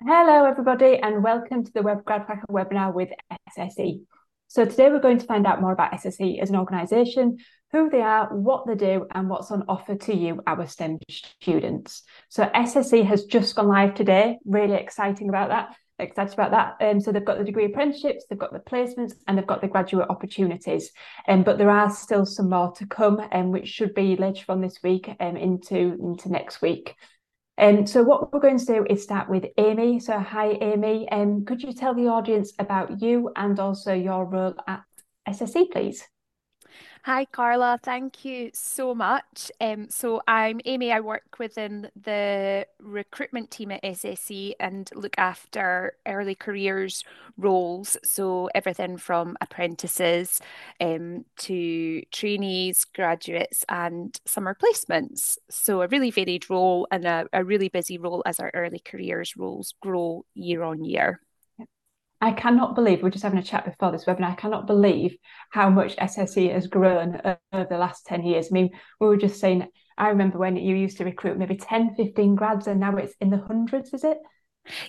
Hello, everybody, and welcome to the Web GradCracker webinar with SSE. So today we're going to find out more about SSE as an organisation, who they are, what they do, and what's on offer to you, our STEM students. So SSE has just gone live today. Really exciting about that. Excited about that. Um, so they've got the degree apprenticeships, they've got the placements, and they've got the graduate opportunities. Um, but there are still some more to come, um, which should be later on this week um, into into next week. Um, so what we're going to do is start with Amy. So hi, Amy. Um, could you tell the audience about you and also your role at SSE, please? Hi, Carla. Thank you so much. Um, so I'm Amy. I work within the recruitment team at SSE and look after early careers roles. So everything from apprentices um, to trainees, graduates, and summer placements. So a really varied role and a, a really busy role as our early careers roles grow year on year. I cannot believe we're just having a chat before this webinar. I cannot believe how much SSE has grown over the last 10 years. I mean, we were just saying, I remember when you used to recruit maybe 10, 15 grads, and now it's in the hundreds, is it?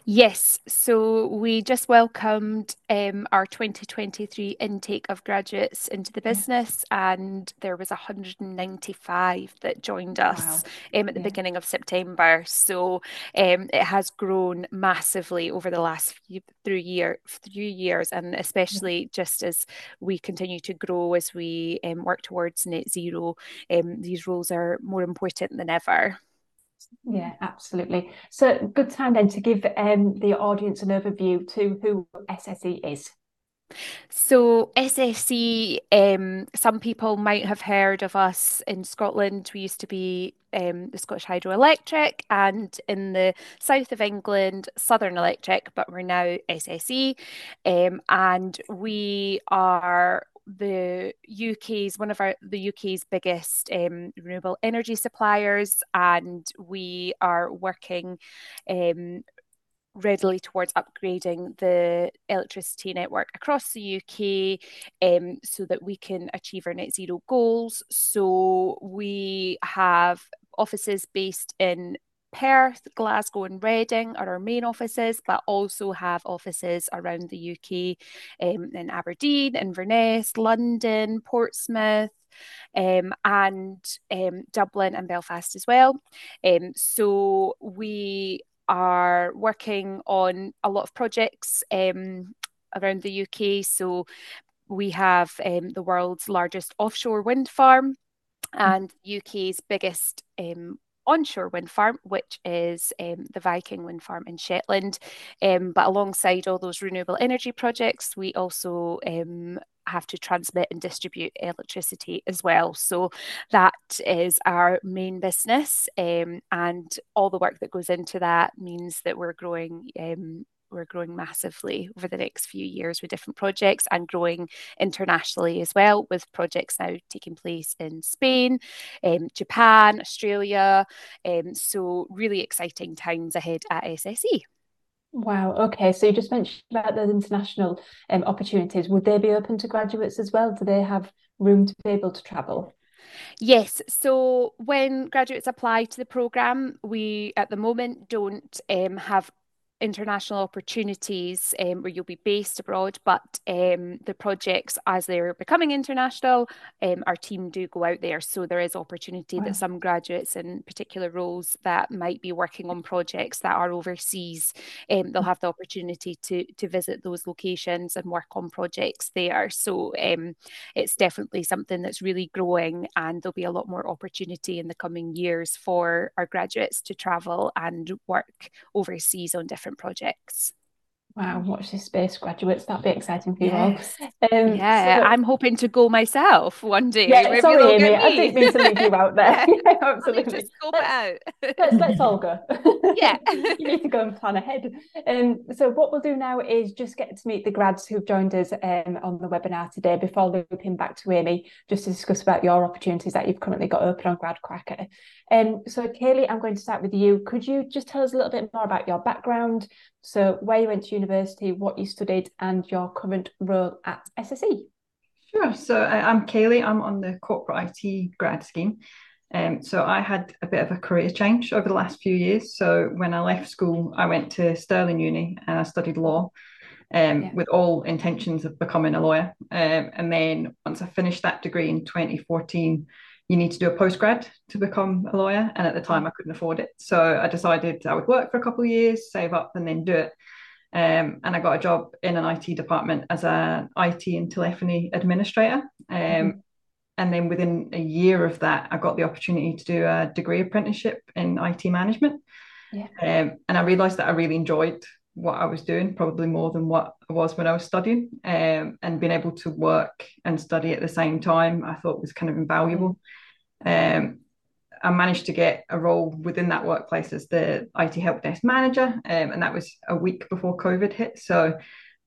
Yes, so we just welcomed um, our 2023 intake of graduates into the business, and there was 195 that joined us wow. um, at the yeah. beginning of September. So um, it has grown massively over the last few three year few years, and especially yeah. just as we continue to grow as we um, work towards net zero, um, these roles are more important than ever. Yeah, absolutely. So, good time then to give um, the audience an overview to who SSE is. So, SSE, um, some people might have heard of us in Scotland. We used to be um, the Scottish Hydroelectric, and in the south of England, Southern Electric, but we're now SSE. Um, and we are the UK's one of our the UK's biggest um, renewable energy suppliers, and we are working um, readily towards upgrading the electricity network across the UK um, so that we can achieve our net zero goals. So we have offices based in Perth, Glasgow, and Reading are our main offices, but also have offices around the UK um, in Aberdeen, Inverness, London, Portsmouth. Um, and um, Dublin and Belfast as well. Um, so we are working on a lot of projects um, around the UK. So we have um, the world's largest offshore wind farm and UK's biggest um, onshore wind farm, which is um, the Viking wind farm in Shetland. Um, but alongside all those renewable energy projects, we also um, have to transmit and distribute electricity as well. So that is our main business, um, and all the work that goes into that means that we're growing um, we're growing massively over the next few years with different projects and growing internationally as well, with projects now taking place in Spain, um, Japan, Australia. Um, so, really exciting times ahead at SSE. Wow. Okay. So you just mentioned about those international um, opportunities. Would they be open to graduates as well? Do they have room to be able to travel? Yes. So when graduates apply to the programme, we at the moment don't um, have international opportunities um, where you'll be based abroad, but um, the projects, as they're becoming international, um, our team do go out there. So there is opportunity wow. that some graduates in particular roles that might be working on projects that are overseas, um, they'll have the opportunity to to visit those locations and work on projects there. So um, it's definitely something that's really growing, and there'll be a lot more opportunity in the coming years for our graduates to travel and work overseas on different different projects. Wow, watch this space, graduates. That'd be exciting for you yes. all. Um, yeah, so, I'm hoping to go myself one day. Yeah, Maybe sorry, Amy. I didn't mean to leave you out there. yeah, absolutely. Just scope it out. let's, let's all go. yeah. you need to go and plan ahead. Um, so what we'll do now is just get to meet the grads who've joined us um, on the webinar today before looping back to Amy, just to discuss about your opportunities that you've currently got open on GradCracker. Um, so Kaylee, I'm going to start with you. Could you just tell us a little bit more about your background, so where you went to university, what you studied, and your current role at SSE? Sure. So I'm Kaylee. I'm on the corporate IT grad scheme. Um, so I had a bit of a career change over the last few years. So when I left school, I went to Stirling Uni and I studied law. Um, yeah. with all intentions of becoming a lawyer. Um, and then once I finished that degree in 2014, you need to do a postgrad to become a lawyer. And at the time, I couldn't afford it. So I decided I would work for a couple of years, save up, and then do it. Um, and I got a job in an IT department as an IT and telephony administrator. Um, mm-hmm. And then within a year of that, I got the opportunity to do a degree apprenticeship in IT management. Yeah. Um, and I realized that I really enjoyed what I was doing, probably more than what I was when I was studying. Um, and being able to work and study at the same time, I thought was kind of invaluable. Um, I managed to get a role within that workplace as the IT help desk manager, um, and that was a week before COVID hit. So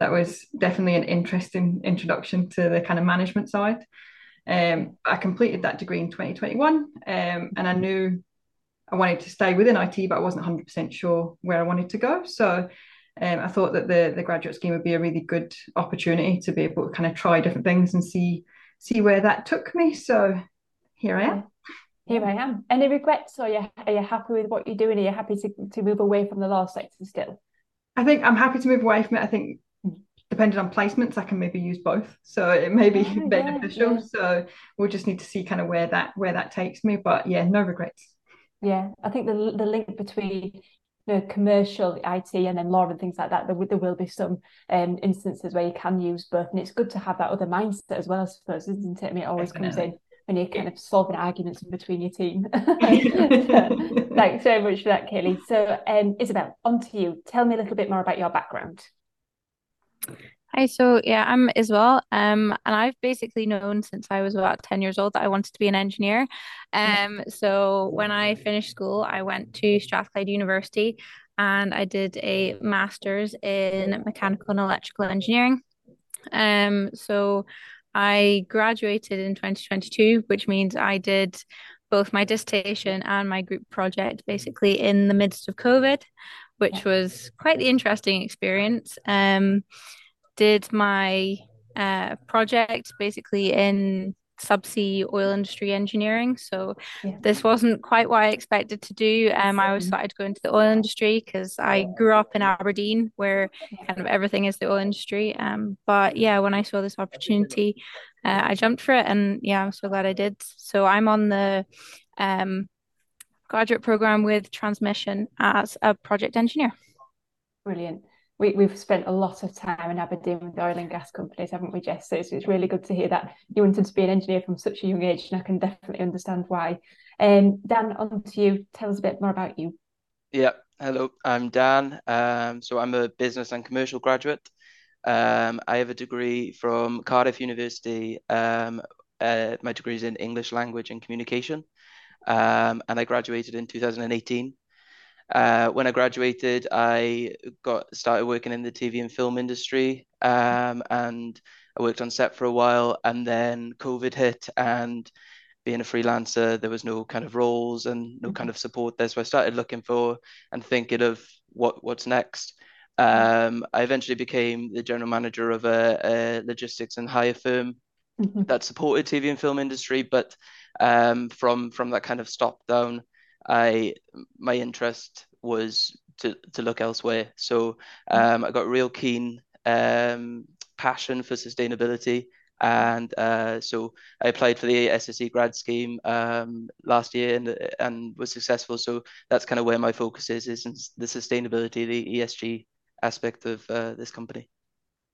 that was definitely an interesting introduction to the kind of management side. Um, I completed that degree in 2021, um, and I knew I wanted to stay within IT, but I wasn't 100% sure where I wanted to go. So um, I thought that the the graduate scheme would be a really good opportunity to be able to kind of try different things and see see where that took me. So here I am. Here I am. Any regrets, or are you, are you happy with what you're doing? Are you happy to, to move away from the law sector still? I think I'm happy to move away from it. I think depending on placements, I can maybe use both, so it may be yeah, beneficial. Yeah, yeah. So we'll just need to see kind of where that where that takes me. But yeah, no regrets. Yeah, I think the the link between the commercial IT and then law and things like that, there, there will be some um, instances where you can use both. And it's good to have that other mindset as well, I suppose, isn't it? I mean, it always Definitely. comes in when you're kind of solving arguments in between your team. Thanks so much for that, Kaylee. So, um, Isabel, on to you. Tell me a little bit more about your background. Hi, so yeah, I'm Isabel, um, and I've basically known since I was about 10 years old that I wanted to be an engineer. Um, so when I finished school, I went to Strathclyde University and I did a master's in mechanical and electrical engineering. Um, so I graduated in 2022, which means I did both my dissertation and my group project basically in the midst of COVID, which was quite the interesting experience. Um, did my uh, project basically in subsea oil industry engineering. So yeah. this wasn't quite what I expected to do. Um, I always thought I'd go into the oil industry because I grew up in Aberdeen where kind of everything is the oil industry. Um, but yeah, when I saw this opportunity, uh, I jumped for it, and yeah, I'm so glad I did. So I'm on the um, graduate program with transmission as a project engineer. Brilliant we, we've spent a lot of time in Aberdeen with oil and gas companies, haven't we, Jess? So it's, it's really good to hear that you wanted to be an engineer from such a young age, and I can definitely understand why. Um, Dan, on to you. Tell us a bit more about you. Yeah, hello, I'm Dan. Um, so I'm a business and commercial graduate. Um, I have a degree from Cardiff University. Um, uh, my degree is in English language and communication, um, and I graduated in 2018. Uh, when I graduated, I got started working in the TV and film industry, um, and I worked on set for a while. And then COVID hit, and being a freelancer, there was no kind of roles and no kind of support there. So I started looking for and thinking of what what's next. Um, I eventually became the general manager of a, a logistics and hire firm mm-hmm. that supported TV and film industry, but um, from from that kind of stop down I my interest was to to look elsewhere. So um, I got real keen um, passion for sustainability, and uh, so I applied for the SSE grad scheme um, last year and and was successful. So that's kind of where my focus is is the sustainability, the ESG aspect of uh, this company.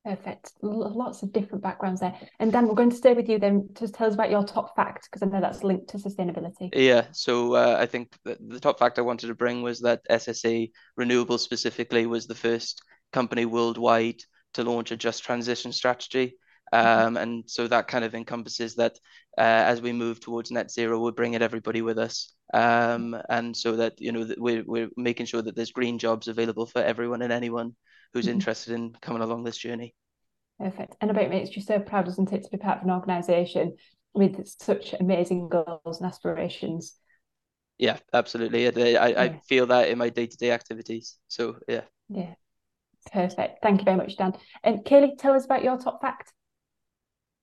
Perfect. Lots of different backgrounds there. And Dan, we're going to stay with you then. Just tell us about your top fact, because I know that's linked to sustainability. Yeah. So uh, I think the top fact I wanted to bring was that SSE Renewables specifically was the first company worldwide to launch a just transition strategy. Mm-hmm. Um, and so that kind of encompasses that uh, as we move towards net zero, we're bringing everybody with us. Um, and so that, you know, that we're, we're making sure that there's green jobs available for everyone and anyone who's mm-hmm. interested in coming along this journey. Perfect. And about makes you so proud, doesn't it, to be part of an organisation with such amazing goals and aspirations. Yeah, absolutely. I, I, yeah. I feel that in my day to day activities. So, yeah. Yeah. Perfect. Thank you very much, Dan. And Kaylee, tell us about your top fact.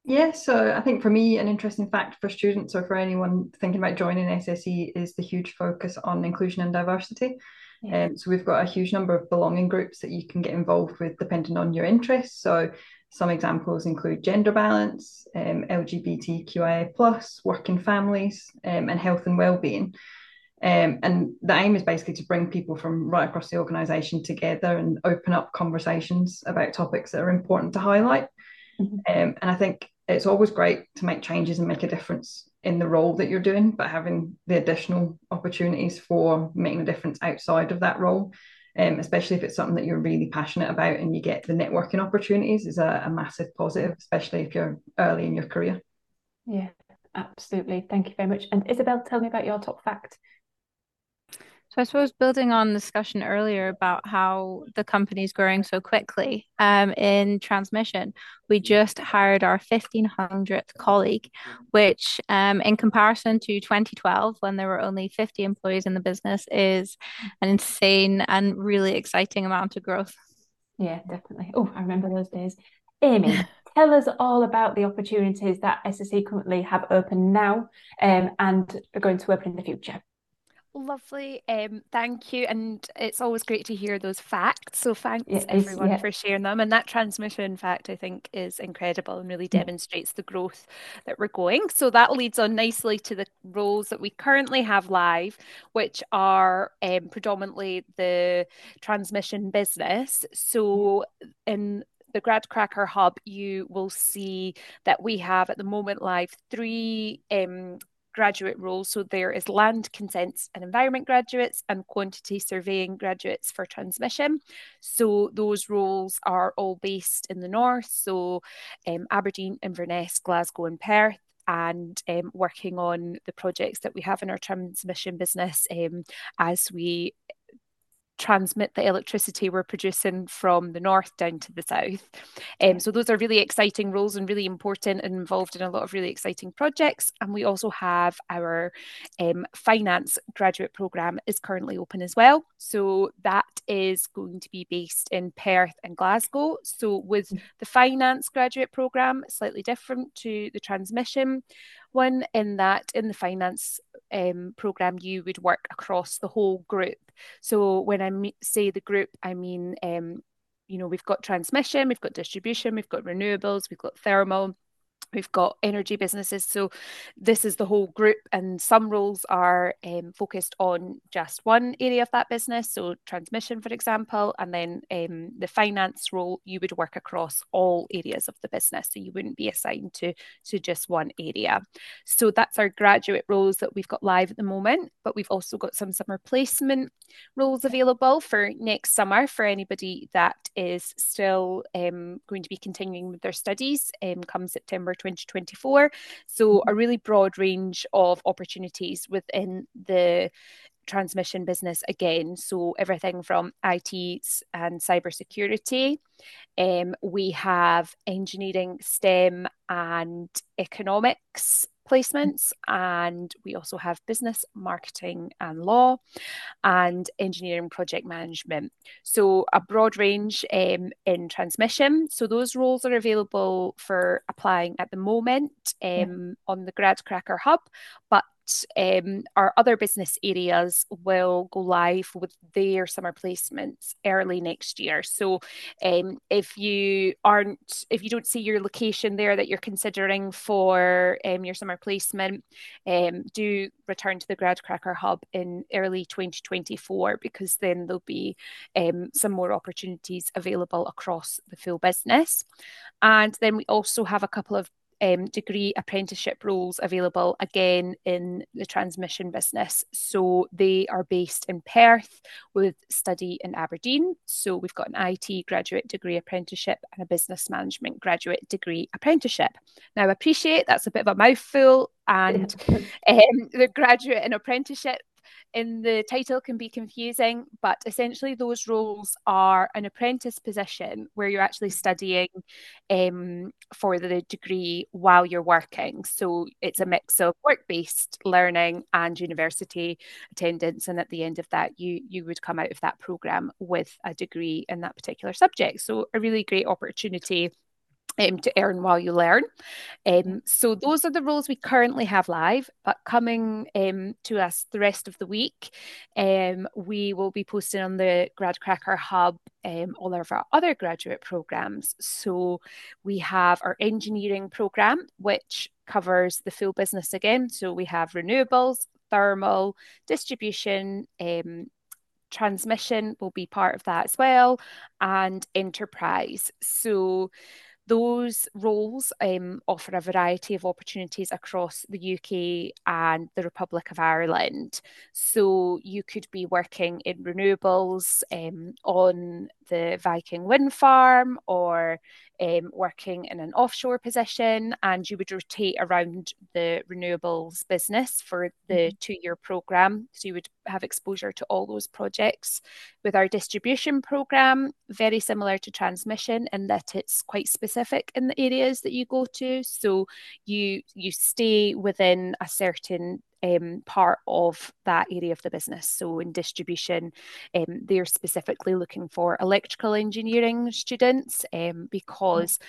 Yeah, so I think for me, an interesting fact for students or for anyone thinking about joining SSE is the huge focus on inclusion and diversity. Yeah. Um, so we've got a huge number of belonging groups that you can get involved with depending on your interests. So some examples include gender balance, um, LGBTQIA plus, working families, um, and health and well-being. Um, and the aim is basically to bring people from right across the organisation together and open up conversations about topics that are important to highlight. Mm-hmm. Um, and I think it's always great to make changes and make a difference in the role that you're doing, but having the additional opportunities for making a difference outside of that role, um, especially if it's something that you're really passionate about and you get the networking opportunities, is a, a massive positive, especially if you're early in your career. Yeah, absolutely. Thank you very much. And Isabel, tell me about your top fact. So I suppose building on the discussion earlier about how the company is growing so quickly um, in transmission, we just hired our 1500th colleague, which um, in comparison to 2012, when there were only 50 employees in the business, is an insane and really exciting amount of growth. Yeah, definitely. Oh, I remember those days. Amy, tell us all about the opportunities that SSE currently have open now um, and are going to open in the future. Lovely. Um, thank you. And it's always great to hear those facts. So thanks yeah, everyone yeah. for sharing them. And that transmission fact, I think, is incredible and really mm. demonstrates the growth that we're going. So that leads on nicely to the roles that we currently have live, which are um, predominantly the transmission business. So in the GradCracker Hub, you will see that we have at the moment live three um, graduate roles. So there is land consents and environment graduates and quantity surveying graduates for transmission. So those roles are all based in the north, so um, Aberdeen, Inverness, Glasgow, and Perth and um, working on the projects that we have in our transmission business um, as we transmit the electricity we're producing from the north down to the south. Um, so those are really exciting roles and really important and involved in a lot of really exciting projects. And we also have our um, finance graduate program is currently open as well. So that is going to be based in Perth and Glasgow. So with mm. the finance graduate program, slightly different to the transmission one in that in the finance um, program you would work across the whole group. So when i say the group i mean um, you know we've got transmission we've got distribution we've got renewables we've got thermal We've got energy businesses. So this is the whole group, and some roles are um, focused on just one area of that business. So transmission, for example, and then um, the finance role, you would work across all areas of the business. So you wouldn't be assigned to, to just one area. So that's our graduate roles that we've got live at the moment. But we've also got some summer placement roles available for next summer for anybody that is still um, going to be continuing with their studies um, come September 2024. So, a mm-hmm. really broad range of opportunities within the transmission business again. So everything from IT and cybersecurity. Um, we have engineering, STEM, and economics placements and we also have business marketing and law and engineering project management. So a broad range um, in transmission. So those roles are available for applying at the moment um, on the GradCracker hub but um, our other business areas will go live with their summer placements early next year. So, um, if you aren't, if you don't see your location there that you're considering for um, your summer placement, um, do return to the GradCracker Hub in early 2024 because then there'll be um, some more opportunities available across the full business. And then we also have a couple of um, degree apprenticeship roles available again in the transmission business. So they are based in Perth with study in Aberdeen. So we've got an IT graduate degree apprenticeship and a business management graduate degree apprenticeship. Now, I appreciate that's a bit of a mouthful, and um, the graduate and apprenticeship in the title can be confusing, but essentially those roles are an apprentice position where you're actually studying um, for the degree while you're working. So it's a mix of work-based learning and university attendance, and at the end of that, you you would come out of that program with a degree in that particular subject. So a really great opportunity um, to earn while you learn. Um, so those are the roles we currently have live, but coming um, to us the rest of the week, um, we will be posting on the GradCracker Hub um, all of our other graduate programs. So we have our engineering program, which covers the full business again. So we have renewables, thermal, distribution, um, transmission will be part of that as well, and enterprise. So those roles um, offer a variety of opportunities across the UK and the Republic of Ireland. So you could be working in renewables um, on the Viking wind farm or um, working in an offshore position, and you would rotate around the renewables business for the mm-hmm. two year program. So you would have exposure to all those projects. With our distribution program, very similar to transmission in that it's quite specific in the areas that you go to. So you you stay within a certain um, part of that area of the business. So in distribution, um, they're specifically looking for electrical engineering students um, because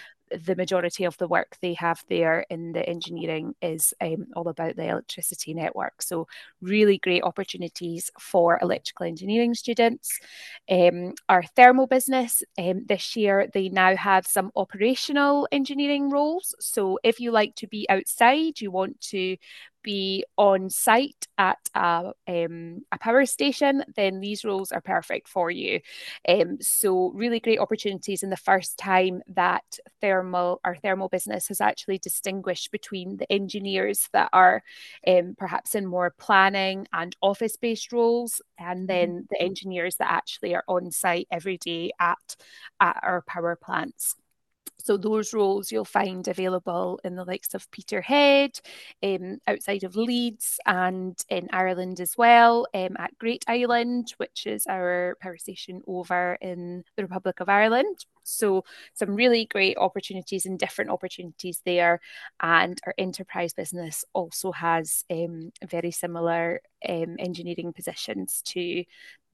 the majority of the work they have there in the engineering is um, all about the electricity network. So, really great opportunities for electrical engineering students. Um, our thermal business um, this year, they now have some operational engineering roles. So, if you like to be outside, you want to be on site at a, um, a power station, then these roles are perfect for you. Um, so really great opportunities in the first time that thermal our thermal business has actually distinguished between the engineers that are um, perhaps in more planning and office-based roles, and then mm-hmm. the engineers that actually are on site every day at, at our power plants. So those roles you'll find available in the likes of Peterhead, um, outside of Leeds, and in Ireland as well, um, at Great Island, which is our power station over in the Republic of Ireland. So some really great opportunities and different opportunities there. And our enterprise business also has um, very similar um, engineering positions to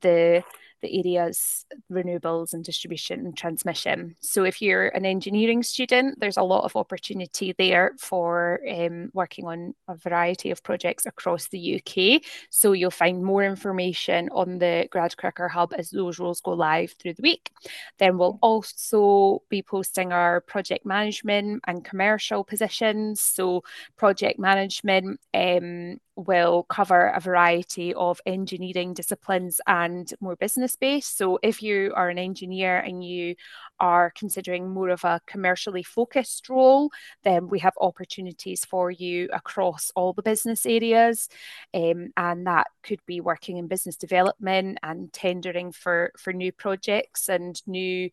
the the areas renewables and distribution and transmission. So if you're an engineering student, there's a lot of opportunity there for um, working on a variety of projects across the UK. So you'll find more information on the GradCracker Hub as those roles go live through the week. Then we'll also be posting our project management and commercial positions. So project management um, will cover a variety of engineering disciplines and more business based. So, if you are an engineer and you are considering more of a commercially focused role, then we have opportunities for you across all the business areas. Um, and that could be working in business development and tendering for, for new projects and new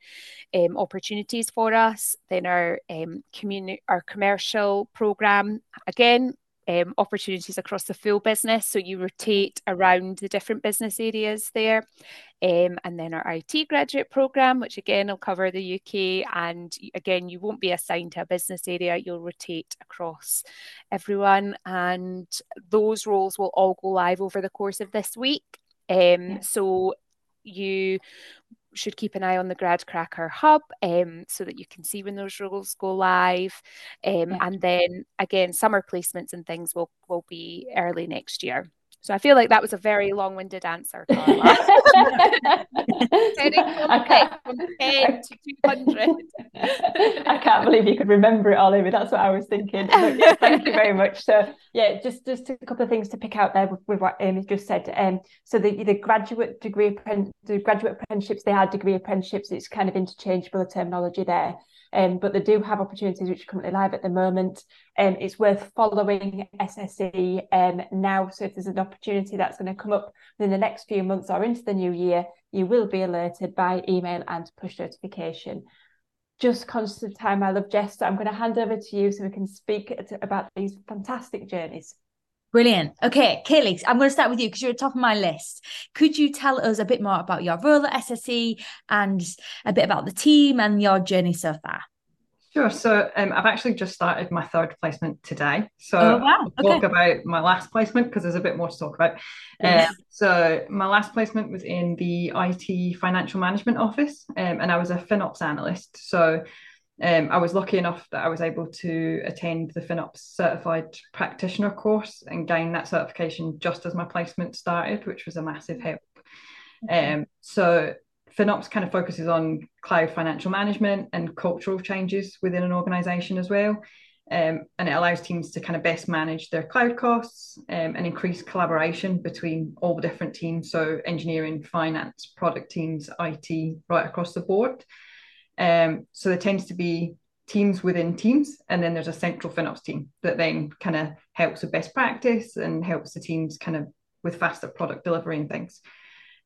um, opportunities for us. Then our um, community, our commercial program, again, um, opportunities across the full business. So you rotate around the different business areas there. Um, and then our IT graduate program, which again will cover the UK. And again, you won't be assigned to a business area, you'll rotate across everyone. And those roles will all go live over the course of this week. Um, yeah. So you should keep an eye on the GradCracker Hub um, so that you can see when those roles go live. Um, yeah. And then again, summer placements and things will, will be early next year. So I feel like that was a very long-winded answer, Carla. from 10 to 200. I can't believe you could remember it all, Amy. That's what I was thinking. thank you very much. So yeah, just just a couple of things to pick out there with, with what Amy just said. Um, so the the graduate degree the graduate apprenticeships, they are degree apprenticeships. It's kind of interchangeable terminology there. Um, but they do have opportunities which are currently live at the moment. Um, it's worth following SSE um, now. So if there's an opportunity that's going to come up within the next few months or into the new year, you will be alerted by email and push notification. Just conscious of time, I love Jess. So I'm going to hand over to you so we can speak about these fantastic journeys. Brilliant. Okay, Kaylee, I'm going to start with you because you're at the top of my list. Could you tell us a bit more about your role at SSE and a bit about the team and your journey so far? Sure. So um, I've actually just started my third placement today. So oh, wow. I'll talk about my last placement because there's a bit more to talk about. Yes. Um, so my last placement was in the IT financial management office, um, and I was a FinOps analyst. So Um, I was lucky enough that I was able to attend the FinOps certified practitioner course and gain that certification just as my placement started, which was a massive help. Um, so FinOps kind of focuses on cloud financial management and cultural changes within an organization as well. Um, and it allows teams to kind of best manage their cloud costs um, and increase collaboration between all the different teams. So, engineering, finance, product teams, IT, right across the board. Um, so, there tends to be teams within teams, and then there's a central FinOps team that then kind of helps with best practice and helps the teams kind of with faster product delivery and things.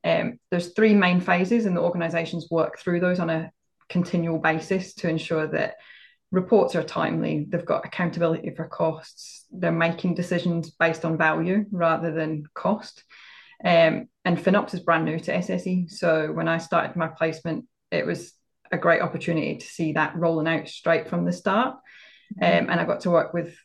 Um, there's three main phases, and the organizations work through those on a continual basis to ensure that reports are timely, they've got accountability for costs, they're making decisions based on value rather than cost. Um, and FinOps is brand new to SSE. So when I started my placement, it was a great opportunity to see that rolling out straight from the start. Um, and I got to work with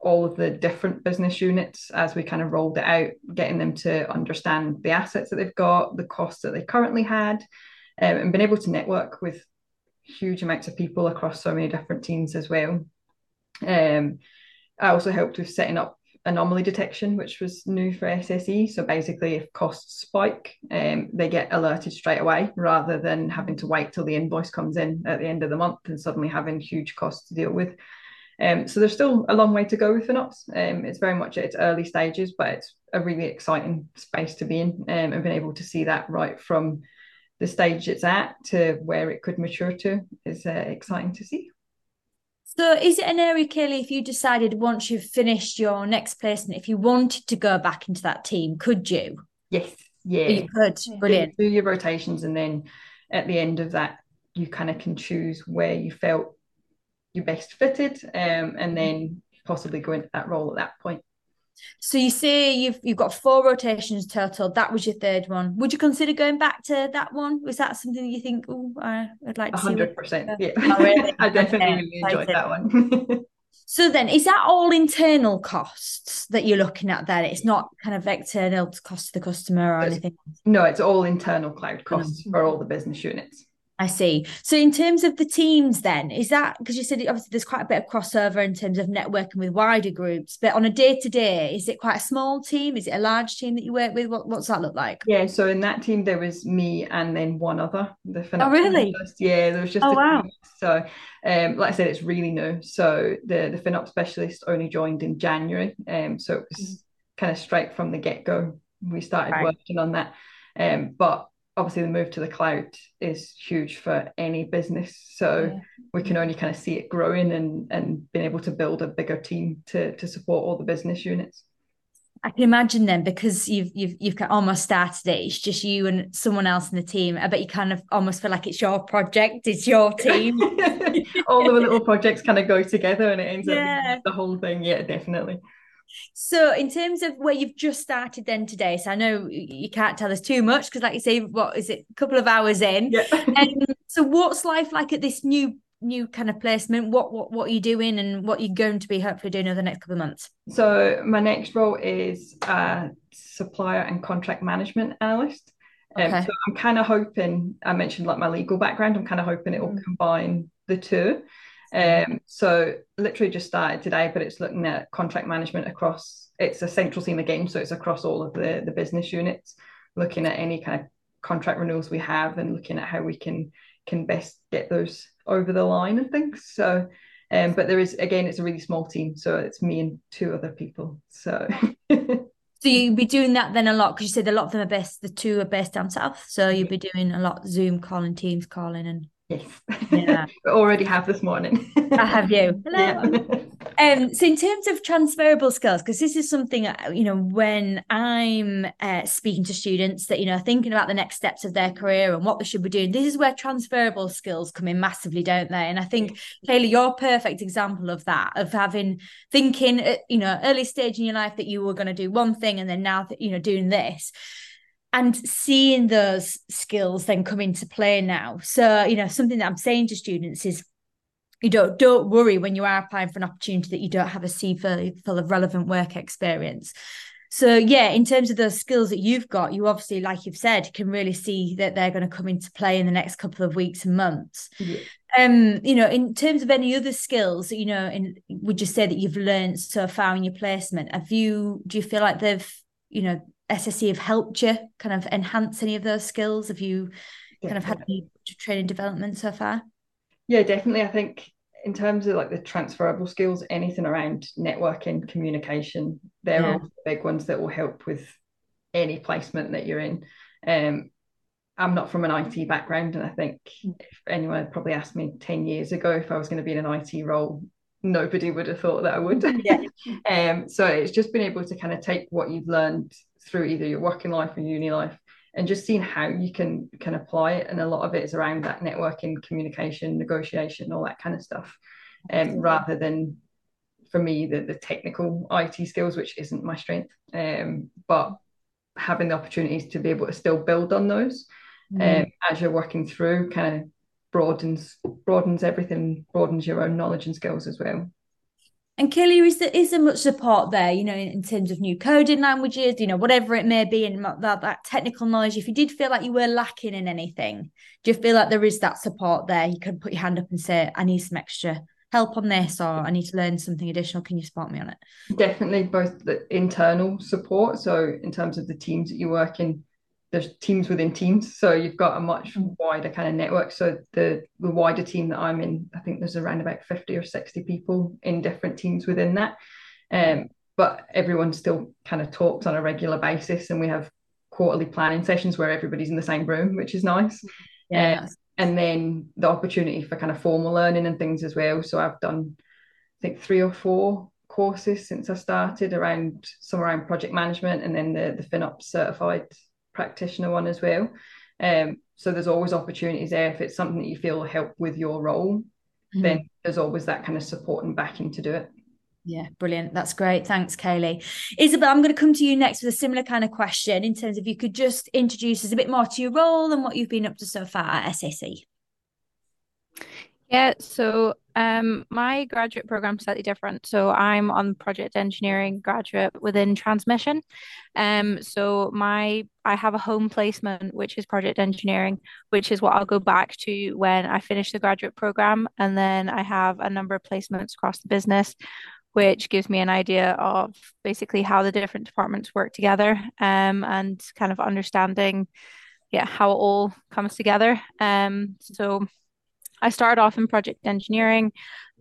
all of the different business units as we kind of rolled it out, getting them to understand the assets that they've got, the costs that they currently had, um, and been able to network with huge amounts of people across so many different teams as well. Um, I also helped with setting up anomaly detection, which was new for SSE. So basically, if costs spike, um, they get alerted straight away rather than having to wait till the invoice comes in at the end of the month and suddenly having huge costs to deal with. Um, so there's still a long way to go with FinOps. Um, it's very much at its early stages, but it's a really exciting space to be in um, and been able to see that right from the stage it's at to where it could mature to is uh, exciting to see. So, is it an area, Kaylee, if you decided once you've finished your next placement, if you wanted to go back into that team, could you? Yes, yeah. You could. Brilliant. Do your rotations, and then at the end of that, you kind of can choose where you felt you best fitted, um, and then possibly go into that role at that point. So you say you've you've got four rotations total. That was your third one. Would you consider going back to that one? Was that something you think? Oh, I'd like to. Hundred percent. Yeah, oh, really? I definitely okay. really enjoyed that one. so then, is that all internal costs that you're looking at? Then it's not kind of external cost to the customer or it's, anything. No, it's all internal cloud costs mm-hmm. for all the business units. I see. So, in terms of the teams, then, is that because you said obviously there's quite a bit of crossover in terms of networking with wider groups, but on a day to day, is it quite a small team? Is it a large team that you work with? What, what's that look like? Yeah, so in that team, there was me and then one other. The oh, really? Yeah, there was just. Oh, wow. So, um, like I said, it's really new. So, the, the FinOps specialist only joined in January. Um, so, it was mm-hmm. kind of straight from the get go. We started right. working on that. Um, but obviously the move to the cloud is huge for any business so yeah. we can only kind of see it growing and and being able to build a bigger team to to support all the business units I can imagine then because you've you've you've almost started it. It's just you and someone else in the team. I bet you kind of almost feel like it's your project. It's your team. All the little projects kind of go together, and it ends yeah. up the whole thing. Yeah, definitely. So, in terms of where you've just started then today, so I know you can't tell us too much because, like you say, what is it, a couple of hours in? Yeah. and so, what's life like at this new new kind of placement? What what what are you doing, and what you're going to be hopefully doing over the next couple of months? So, my next role is a supplier and contract management analyst. Um, okay. so I'm kind of hoping I mentioned like my legal background. I'm kind of hoping it will mm. combine the two. Um, so literally just started today, but it's looking at contract management across. It's a central team again, so it's across all of the the business units, looking at any kind of contract renewals we have and looking at how we can can best get those over the line and things. So, um, but there is again, it's a really small team, so it's me and two other people. So. So you'd be doing that then a lot because you said a lot of them are best. The two are based down south, so you'd be doing a lot Zoom calling, Teams calling, and Yes. Yeah. we already have this morning. I have you. Hello. Yeah. Um, so in terms of transferable skills, because this is something, uh, you know, when I'm uh, speaking to students that, you know, thinking about the next steps of their career and what they should be doing, this is where transferable skills come in massively, don't they? And I think, Kaylee, you're a perfect example of that, of having thinking, you know, early stage in your life that you were going to do one thing and then now, you know, doing this and seeing those skills then come into play now. So, you know, something that I'm saying to students is you don't don't worry when you are applying for an opportunity that you don't have a CV full of relevant work experience. So yeah, in terms of those skills that you've got, you obviously, like you've said, can really see that they're going to come into play in the next couple of weeks and months. Yeah. Um, you know, in terms of any other skills, you know, in would you say that you've learned so far in your placement? Have you do you feel like they've, you know, SSE have helped you kind of enhance any of those skills? Have you definitely. kind of had any training development so far? Yeah, definitely. I think in terms of like the transferable skills, anything around networking, communication, they're yeah. all the big ones that will help with any placement that you're in. Um, I'm not from an IT background, and I think if anyone had probably asked me 10 years ago if I was going to be in an IT role, nobody would have thought that I would. Yeah. um, so it's just been able to kind of take what you've learned through either your working life or uni life and just seeing how you can can apply it. And a lot of it is around that networking communication negotiation all that kind of stuff um, rather than for me the, the technical IT skills which isn't my strength um, but having the opportunities to be able to still build on those mm. um, as you're working through kind of broadens broadens everything broadens your own knowledge and skills as well and Kelly, is there is there much support there, you know, in, in, terms of new coding languages, you know, whatever it may be, and that, that technical knowledge? If you did feel like you were lacking in anything, do you feel like there is that support there? You can put your hand up and say, I need some extra help on this, or I need to learn something additional. Can you support me on it? Definitely both the internal support. So in terms of the teams that you work in, there's teams within teams so you've got a much mm. wider kind of network. So the the wider team that i'm in i think there's around about 50 or 60 people in different teams within that. Um, but everyone still kind of talks on a regular basis and we have quarterly planning sessions where everybody's in the same room which is nice. Yeah. Uh, and then the opportunity for kind of formal learning and things as well. So i've done i think three or four courses since i started around some around project management and then the the finops certified practitioner one as well. Um, so there's always opportunities there. If it's something that you feel will help with your role, mm-hmm. then there's always that kind of support and backing to do it. Yeah, brilliant. That's great. Thanks, Kaylee. Isabel, I'm going to come to you next with a similar kind of question in terms of you could just introduce us a bit more to your role and what you've been up to so far at SSE. Yeah, so um, my graduate program is slightly different. So I'm on project engineering graduate within transmission. Um, so my I have a home placement which is project engineering, which is what I'll go back to when I finish the graduate program, and then I have a number of placements across the business, which gives me an idea of basically how the different departments work together, um, and kind of understanding, yeah, how it all comes together. Um, so I started off in project engineering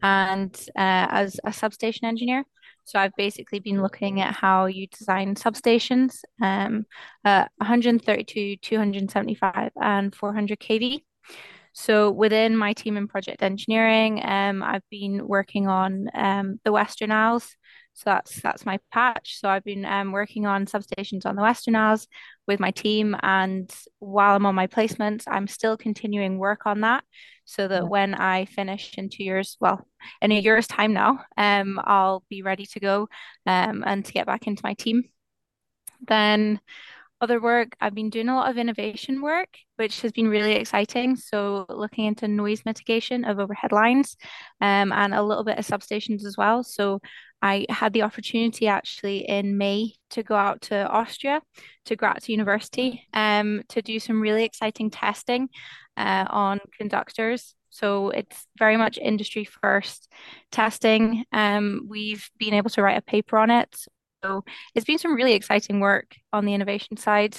and uh, as a substation engineer. So I've basically been looking at how you design substations, um, uh, 132, 275, and 400 kV. So within my team in project engineering, um, I've been working on um, the Western Isles. So that's that's my patch. So I've been um, working on substations on the Western Isles with my team, and while I'm on my placements, I'm still continuing work on that so that when I finish in two years, well, in a year's time now, um, I'll be ready to go um, and to get back into my team. Then other work, I've been doing a lot of innovation work, which has been really exciting. So looking into noise mitigation of overhead lines um, and a little bit of substations as well. So I had the opportunity actually in May to go out to Austria, to Graz University, um, to do some really exciting testing uh, on conductors. So it's very much industry first testing. Um, we've been able to write a paper on it. So it's been some really exciting work on the innovation side.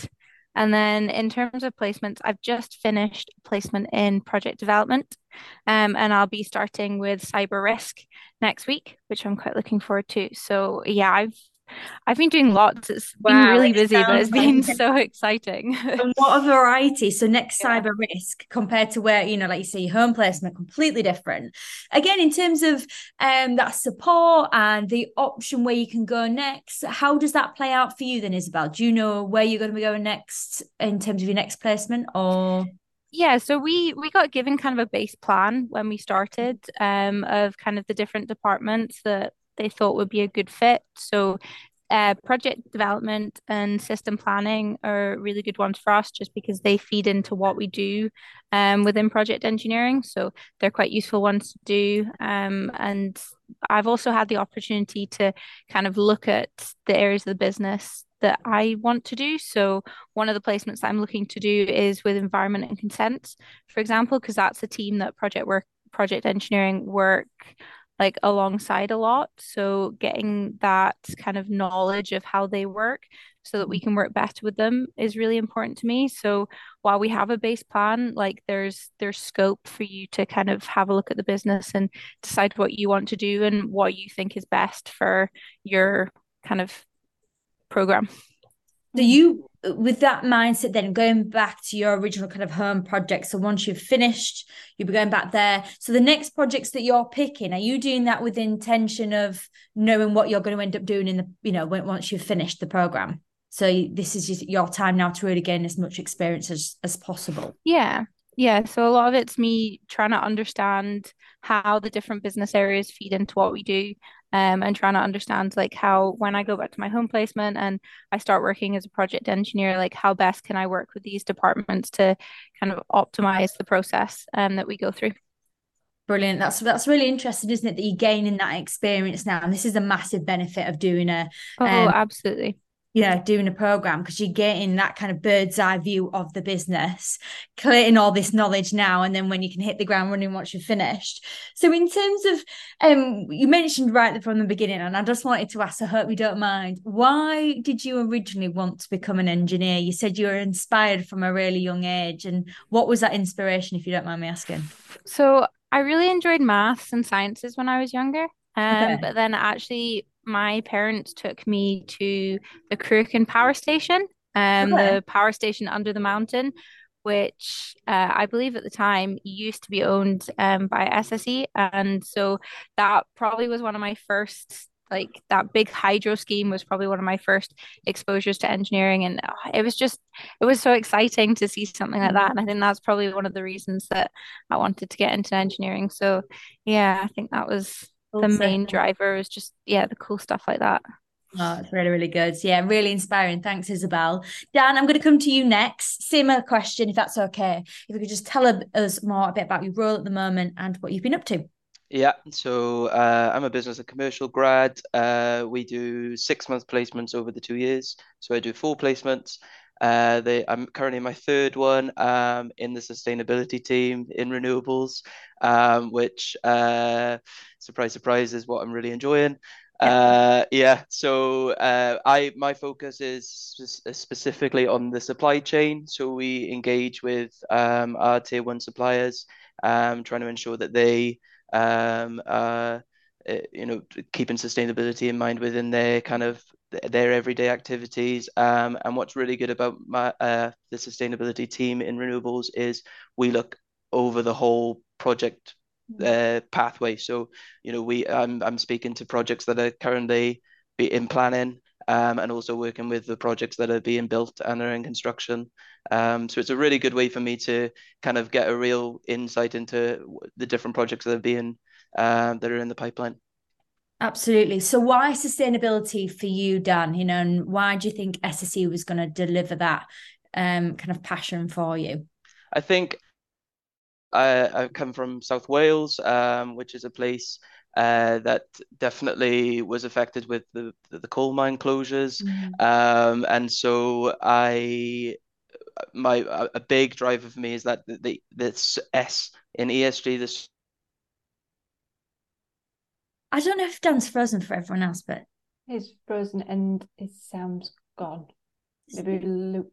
And then in terms of placements, I've just finished placement in project development. Um, and I'll be starting with cyber risk next week, which I'm quite looking forward to. So yeah, I've I've been doing lots. It's wow, been really busy, but it's been so exciting. and what a variety. So next yeah. cyber risk compared to where, you know, like you say, home placement, completely different. Again, in terms of um that support and the option where you can go next, how does that play out for you then, Isabel? Do you know where you're going to be going next in terms of your next placement or yeah so we we got given kind of a base plan when we started um of kind of the different departments that they thought would be a good fit. So uh, project development and system planning are really good ones for us just because they feed into what we do um, within project engineering. So they're quite useful ones to do. Um, and I've also had the opportunity to kind of look at the areas of the business that I want to do. So one of the placements I'm looking to do is with environment and consent, for example, because that's a team that project work project engineering work like alongside a lot. So getting that kind of knowledge of how they work so that we can work better with them is really important to me. So while we have a base plan, like there's there's scope for you to kind of have a look at the business and decide what you want to do and what you think is best for your kind of program. Do you with that mindset then going back to your original kind of home project. So once you've finished you'll be going back there. So the next projects that you're picking are you doing that with intention of knowing what you're going to end up doing in the you know once you've finished the program? So this is just your time now to really gain as much experience as, as possible. Yeah. Yeah. So a lot of it's me trying to understand how the different business areas feed into what we do um, and trying to understand like how when I go back to my home placement and I start working as a project engineer, like how best can I work with these departments to kind of optimize the process um, that we go through. Brilliant. That's that's really interesting, isn't it? That you're gaining that experience now, and this is a massive benefit of doing a. Oh, um, absolutely you know, doing a program because you're getting that kind of bird's eye view of the business, creating all this knowledge now, and then when you can hit the ground running once you've finished. So, in terms of, um, you mentioned right from the beginning, and I just wanted to ask, I hope you don't mind, why did you originally want to become an engineer? You said you were inspired from a really young age, and what was that inspiration, if you don't mind me asking? So, I really enjoyed maths and sciences when I was younger. Um, okay. But then actually, my parents took me to the Cruachan Power Station, um, okay. the power station under the mountain, which uh, I believe at the time used to be owned um, by SSE. And so that probably was one of my first, like that big hydro scheme was probably one of my first exposures to engineering. And uh, it was just, it was so exciting to see something like that. And I think that's probably one of the reasons that I wanted to get into engineering. So yeah, I think that was the main driver is just yeah the cool stuff like that Oh, it's really, really good. Yeah, really inspiring. Thanks, Isabel. Dan, I'm going to come to you next. Similar question, if that's okay. If you could just tell us more a bit about your role at the moment and what you've been up to. Yeah, so uh, I'm a business and commercial grad. Uh, we do six month placements over the two years. So I do four placements. Uh, they, I'm currently in my third one um, in the sustainability team in renewables, um, which, uh, surprise, surprise, is what I'm really enjoying. Uh, yeah, so uh, I my focus is specifically on the supply chain. So we engage with um, our tier one suppliers, um, trying to ensure that they um, uh, you know keeping sustainability in mind within their kind of their everyday activities. Um, and what's really good about my uh, the sustainability team in renewables is we look over the whole project mm. uh, pathway. So you know we I'm I'm speaking to projects that are currently be in planning. Um, and also working with the projects that are being built and are in construction. Um, so it's a really good way for me to kind of get a real insight into the different projects that are being um, that are in the pipeline. Absolutely. So, why sustainability for you, Dan? You know, and why do you think SSE was going to deliver that um, kind of passion for you? I think I, I come from South Wales, um, which is a place uh, that definitely was affected with the the coal mine closures, mm. um, and so I my a big driver for me is that the, the this S in ESG this I don't know if Dan's frozen for everyone else, but he's frozen and his sound's gone. Maybe we loop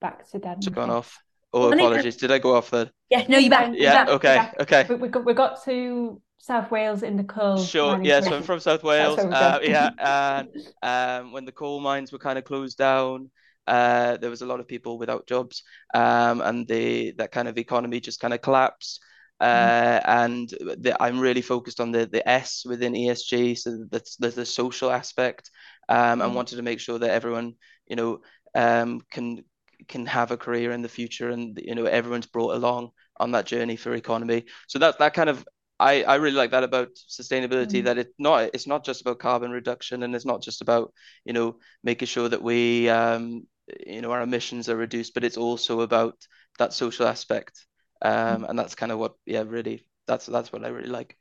back to Dan. It's gone off. Oh, apologies. Did I go off then? Yeah, no, you're back. Yeah, you're back. okay, okay. We, we, got, we got to South Wales in the coal. Sure, yeah, so I'm from South Wales. Uh, yeah, and um, when the coal mines were kind of closed down, uh, there was a lot of people without jobs, um, and the that kind of economy just kind of collapsed. Uh, and the, I'm really focused on the the S within ESG, so that's there's the social aspect, um, and mm. wanted to make sure that everyone, you know, um, can can have a career in the future, and you know, everyone's brought along on that journey for economy. So that that kind of I, I really like that about sustainability mm. that it not it's not just about carbon reduction and it's not just about you know making sure that we um you know our emissions are reduced but it's also about that social aspect um, and that's kind of what yeah really that's that's what I really like.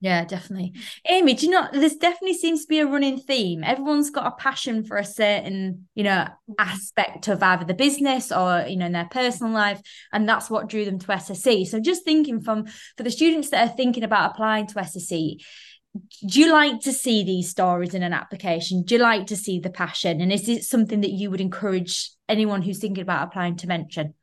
Yeah, definitely. Amy, do you know this definitely seems to be a running theme. Everyone's got a passion for a certain, you know, aspect of either the business or, you know, in their personal life. And that's what drew them to SSE. So just thinking from for the students that are thinking about applying to SSE, do you like to see these stories in an application? Do you like to see the passion? And is it something that you would encourage anyone who's thinking about applying to mention?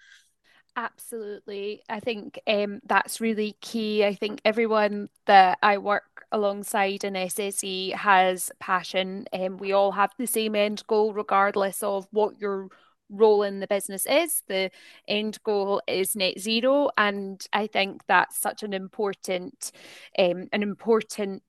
Absolutely. I think um, that's really key. I think everyone that I work alongside in SSE has passion and we all have the same end goal regardless of what your role in the business is. The end goal is net zero and I think that's such an important um, an important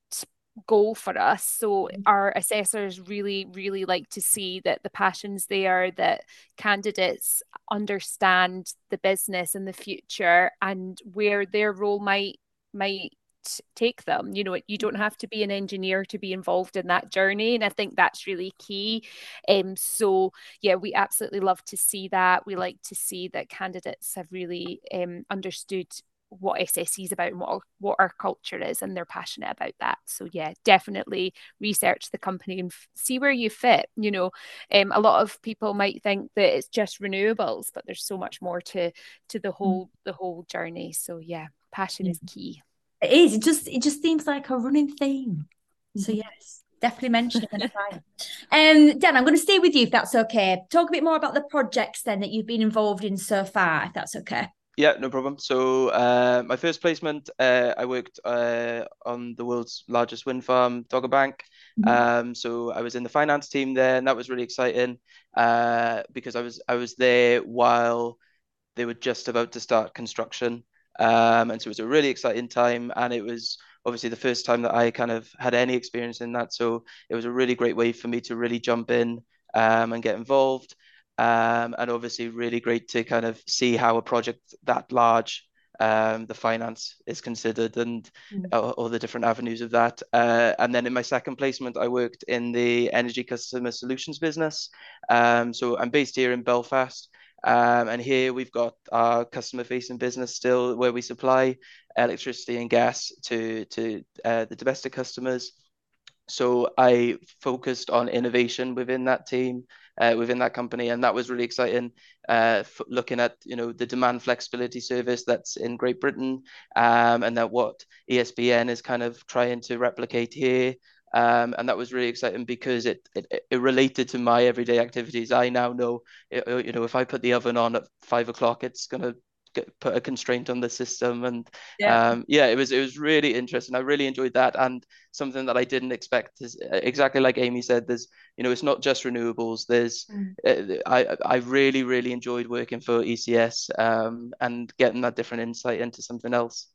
goal for us. So mm-hmm. our assessors really, really like to see that the passions there, that candidates understand the business in the future and where their role might might take them. You know you don't have to be an engineer to be involved in that journey and i think that's really key. Um so yeah we absolutely love to see that. We like to see that candidates have really um understood what SSE is about and what our, what our culture is, and they're passionate about that. So yeah, definitely research the company and f- see where you fit. You know, um, a lot of people might think that it's just renewables, but there's so much more to to the mm. whole the whole journey. So yeah, passion is key. It is. It just it just seems like a running theme. So mm-hmm. yes. Definitely mention it Um, Dan, I'm going to stay with you if that's okay. Talk a bit more about the projects then that you've been involved in so far, if that's okay. Yeah, no problem. So uh, my first placement, uh, I worked uh, on the world's largest wind farm, Dogger Bank. Mm-hmm. Um, so I was in the finance team there, and that was really exciting uh, because I was I was there while they were just about to start construction, um, and so it was a really exciting time, and it was obviously the first time that I kind of had any experience in that. So it was a really great way for me to really jump in um, and get involved. Um, and obviously really great to kind of see how a project that large um, the finance is considered and mm. all, all, the different avenues of that. Uh, and then in my second placement, I worked in the energy customer solutions business. Um, so I'm based here in Belfast. Um, and here we've got our customer facing business still where we supply electricity and gas to, to uh, the domestic customers. So I focused on innovation within that team, uh, within that company, and that was really exciting. Uh, looking at you know the demand flexibility service that's in Great Britain, um, and that what ESBN is kind of trying to replicate here. Um, and that was really exciting because it, it, it related to my everyday activities. I now know, you know, if I put the oven on at five o'clock, it's gonna get, put a constraint on the system and yeah. Um, yeah it was it was really interesting. I really enjoyed that. And something that i didn't expect is uh, exactly like amy said there's you know it's not just renewables. There's mm. uh, i i really really enjoyed working for ecs um, and getting that different insight into something else.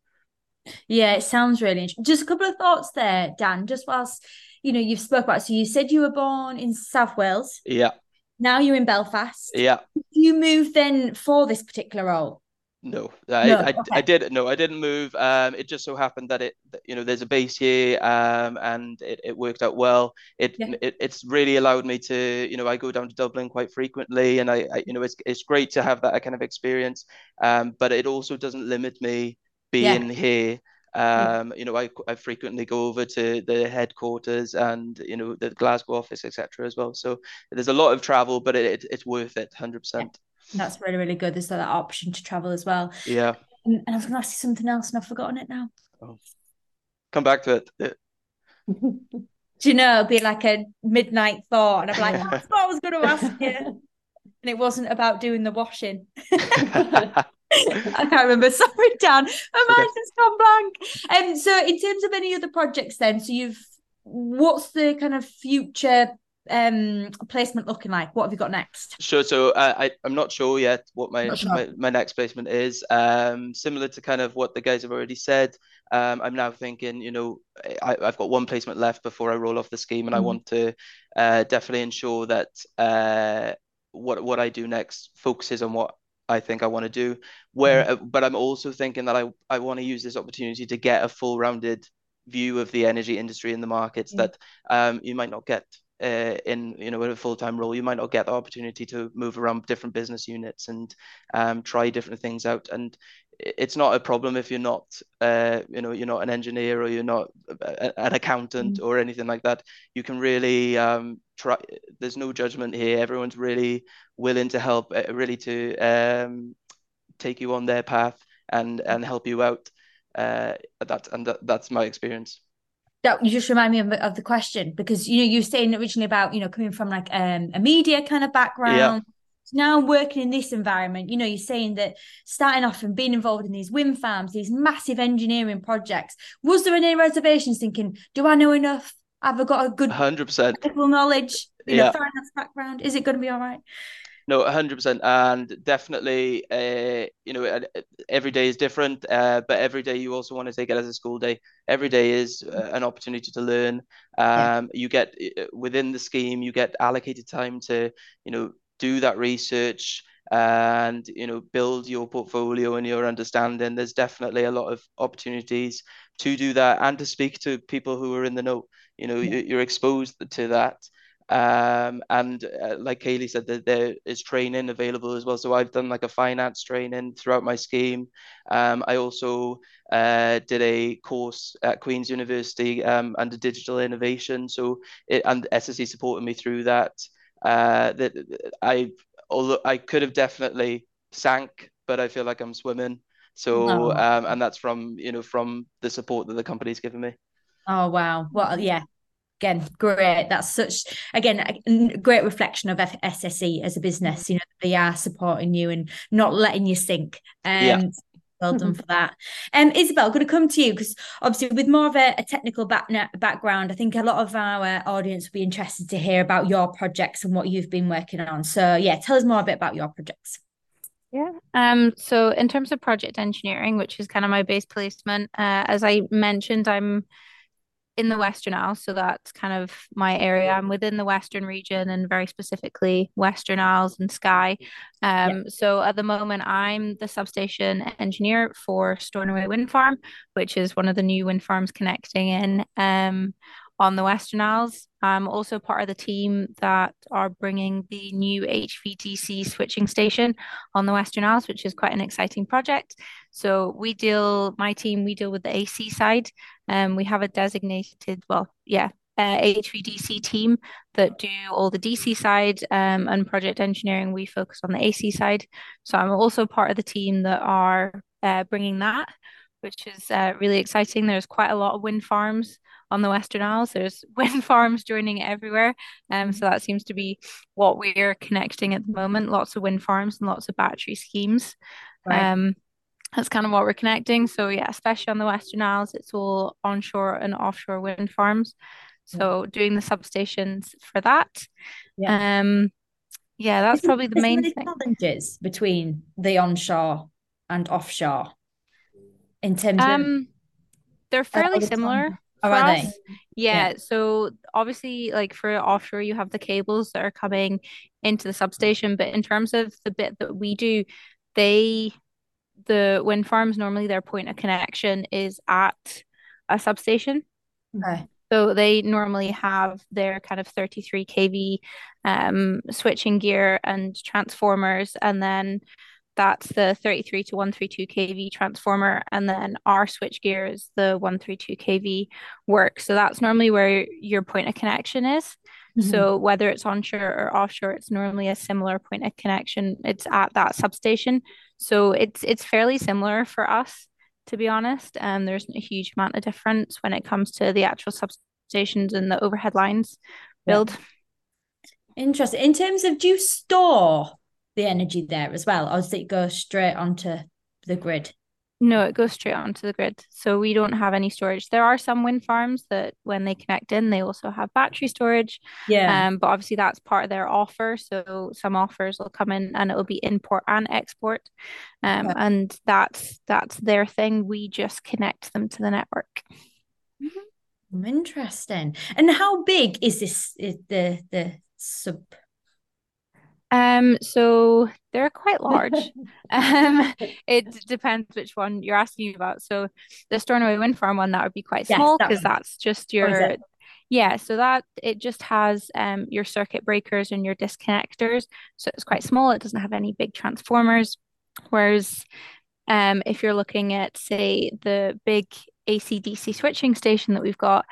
Yeah it sounds really interesting just a couple of thoughts there dan just whilst you know you've spoke about so you said you were born in south wales. Yeah. Now you're in belfast. Yeah. You moved then for this particular role no, I, no, I, okay. I, did no, I didn't move. Um, it just so happened that it, you know, there's a base here, um, and it, it worked out well. It, yeah. it it's really allowed me to, you know, I go down to Dublin quite frequently, and I, I you know, it's it's great to have that kind of experience. Um, but it also doesn't limit me being yeah. here. Um, you know, I, I frequently go over to the headquarters and you know the Glasgow office, etc. as well. So there's a lot of travel, but it, it it's worth it, hundred yeah. percent. That's really, really good. There's that option to travel as well. Yeah. And, and I was going to ask you something else and I've forgotten it now. Oh. Come back to it. Do you know, it'd be like a midnight thought. And I'm like, that's what I was going to ask you. And it wasn't about doing the washing. I can't remember. Sorry, Dan. My mind's just gone blank. And um, so, in terms of any other projects, then, so you've what's the kind of future um placement looking like? What have you got next? Sure. So uh, I I'm not sure yet what my, sure. my, my next placement is. Um, similar to kind of what the guys have already said. Um, I'm now thinking, you know, I, have got one placement left before I roll off the scheme, and mm-hmm. I want to uh, definitely ensure that uh, what what I do next focuses on what I think I want to do. Where, mm-hmm. but I'm also thinking that I I want to use this opportunity to get a full rounded view of the energy industry in the markets mm-hmm. that um, you might not get uh, in you know in a full-time role you might not get the opportunity to move around different business units and um, try different things out. And it's not a problem if you're not uh, you know you're not an engineer or you're not an accountant mm. or anything like that. You can really um, try there's no judgment here. Everyone's really willing to help uh, really to um, take you on their path and and help you out uh, that and that, that's my experience that you just remind me of, of the question because you know you were saying originally about you know coming from like um, a media kind of background yeah now working in this environment, you know, you're saying that starting off and being involved in these wind farms, these massive engineering projects, was there any reservations thinking, do I know enough? Have I got a good 100% technical knowledge, you yeah. know, finance background? Is it going to be all right? No, 100%. And definitely, uh, you know, every day is different, uh, but every day you also want to take it as a school day. Every day is uh, an opportunity to learn. Um, yeah. You get uh, within the scheme, you get allocated time to, you know, do that research and you know build your portfolio and your understanding there's definitely a lot of opportunities to do that and to speak to people who are in the know you know yeah. you're exposed to that um, and uh, like Kaylee said that there is training available as well so I've done like a finance training throughout my scheme um, I also uh, did a course at Queen's University um, under digital innovation so it, and SSE supported me through that uh, that I although I could have definitely sank, but I feel like I'm swimming. So no. um, and that's from you know from the support that the company's given me. Oh wow! Well, yeah. Again, great. That's such again a great reflection of SSE as a business. You know, they are supporting you and not letting you sink. Um, yeah. Well done for that. Um, Isabel, going to come to you because obviously with more of a, a, technical back, background, I think a lot of our audience will be interested to hear about your projects and what you've been working on. So yeah, tell us more a bit about your projects. Yeah. Um. So in terms of project engineering, which is kind of my base placement, uh, as I mentioned, I'm in the Western Isles, so that's kind of my area. I'm within the Western region and very specifically Western Isles and Skye. Um, yeah. So at the moment, I'm the substation engineer for Stornoway Wind Farm, which is one of the new wind farms connecting in um, on the Western Isles. I'm also part of the team that are bringing the new HVDC switching station on the Western Isles, which is quite an exciting project. So we deal, my team, we deal with the AC side. and um, we have a designated, well, yeah, uh, HVDC team that do all the DC side um, and project engineering. We focus on the AC side. So I'm also part of the team that are uh, bringing that, which is uh, really exciting. There's quite a lot of wind farms on the Western Isles. There's wind farms joining everywhere. Um, so that seems to be what we're connecting at the moment. Lots of wind farms and lots of battery schemes. Right. Um, that's kind of what we're connecting. So yeah, especially on the Western Isles, it's all onshore and offshore wind farms. So yeah. doing the substations for that. Yeah. Um, yeah, that's is probably the main thing. challenges between the onshore and offshore in terms um, of they're fairly similar for us. Yeah, yeah, so obviously like for offshore you have the cables that are coming into the substation, but in terms of the bit that we do, they the wind farms normally their point of connection is at a substation. Okay. So they normally have their kind of 33 kV um, switching gear and transformers, and then that's the 33 to 132 kV transformer, and then our switch gear is the 132 kV work. So that's normally where your point of connection is. Mm-hmm. So whether it's onshore or offshore, it's normally a similar point of connection. It's at that substation. So it's it's fairly similar for us, to be honest. And um, there's a huge amount of difference when it comes to the actual substations and the overhead lines build. Yeah. Interesting. In terms of do you store the energy there as well, or does it go straight onto the grid? No, it goes straight onto the grid. So we don't have any storage. There are some wind farms that when they connect in, they also have battery storage. Yeah. Um, but obviously that's part of their offer. So some offers will come in and it will be import and export. Um, and that's that's their thing. We just connect them to the network. Mm-hmm. Interesting. And how big is this is the the sub um, so they're quite large. um, it depends which one you're asking about. So the Stornoway Wind Farm one that would be quite small because that that's just your yeah. So that it just has um your circuit breakers and your disconnectors. So it's quite small. It doesn't have any big transformers. Whereas Um, if you're looking at, say, the big AC/DC switching station that we've got,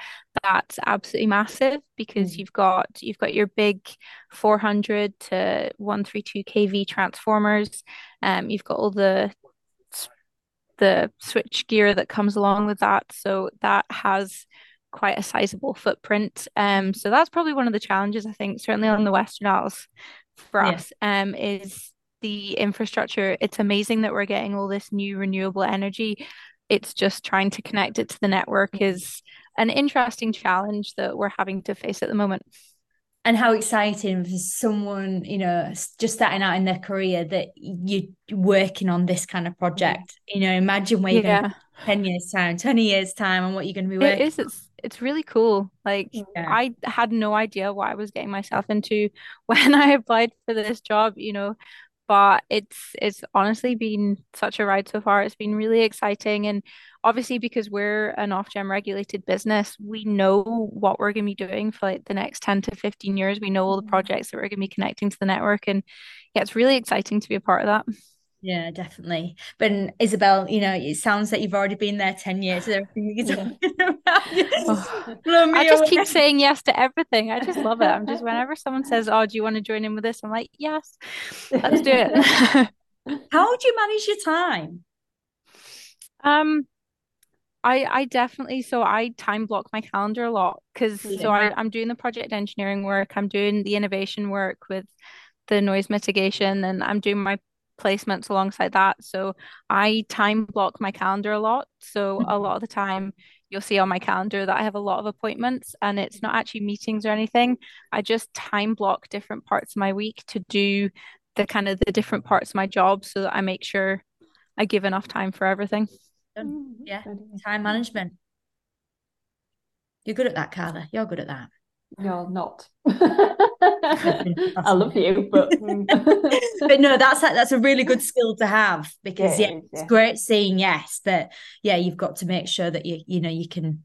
that's absolutely massive because mm. you've got you've got your big 400 to 132 kV transformers. Um, you've got all the the switch gear that comes along with that. So that has quite a sizable footprint. Um, so that's probably one of the challenges I think, certainly on the Western Isles for yeah. us, um, is the infrastructure. It's amazing that we're getting all this new renewable energy. It's just trying to connect it to the network mm-hmm. is an interesting challenge that we're having to face at the moment and how exciting for someone you know just starting out in their career that you're working on this kind of project you know imagine where you're yeah. going 10 years time 20 years time and what you're going to be working it is it's it's really cool like yeah. i had no idea what i was getting myself into when i applied for this job you know but it's it's honestly been such a ride so far. It's been really exciting, and obviously because we're an Ofgem regulated business, we know what we're going to be doing for like the next ten to fifteen years. We know all the mm-hmm. projects that we're going to be connecting to the network, and yeah, it's really exciting to be a part of that. Yeah, definitely. But Isabel, you know, it sounds like you've already been there 10 years. everything you can oh. I just away. keep saying yes to everything. I just love it. I'm just, whenever someone says, Oh, do you want to join in with this? I'm like, Yes, let's do it. How do you manage your time? Um, I I definitely so I time block my calendar a lot because yeah. so I, I'm doing the project engineering work, I'm doing the innovation work with the noise mitigation, and I'm doing my placements alongside that. So I time block my calendar a lot. So a mm-hmm. lot of the time you'll see on my calendar that I have a lot of appointments and it's not actually meetings or anything. I just time block different parts of my week to do the kind of the different parts of my job so that I make sure I give enough time for everything. Mm-hmm. Yeah, time management. You're good at that, Carla. You're good at that. You're not. I love you, but mm. but no, that's a, that's a really good skill to have because yeah, yeah, it's great seeing yes, but yeah, you've got to make sure that you you know you can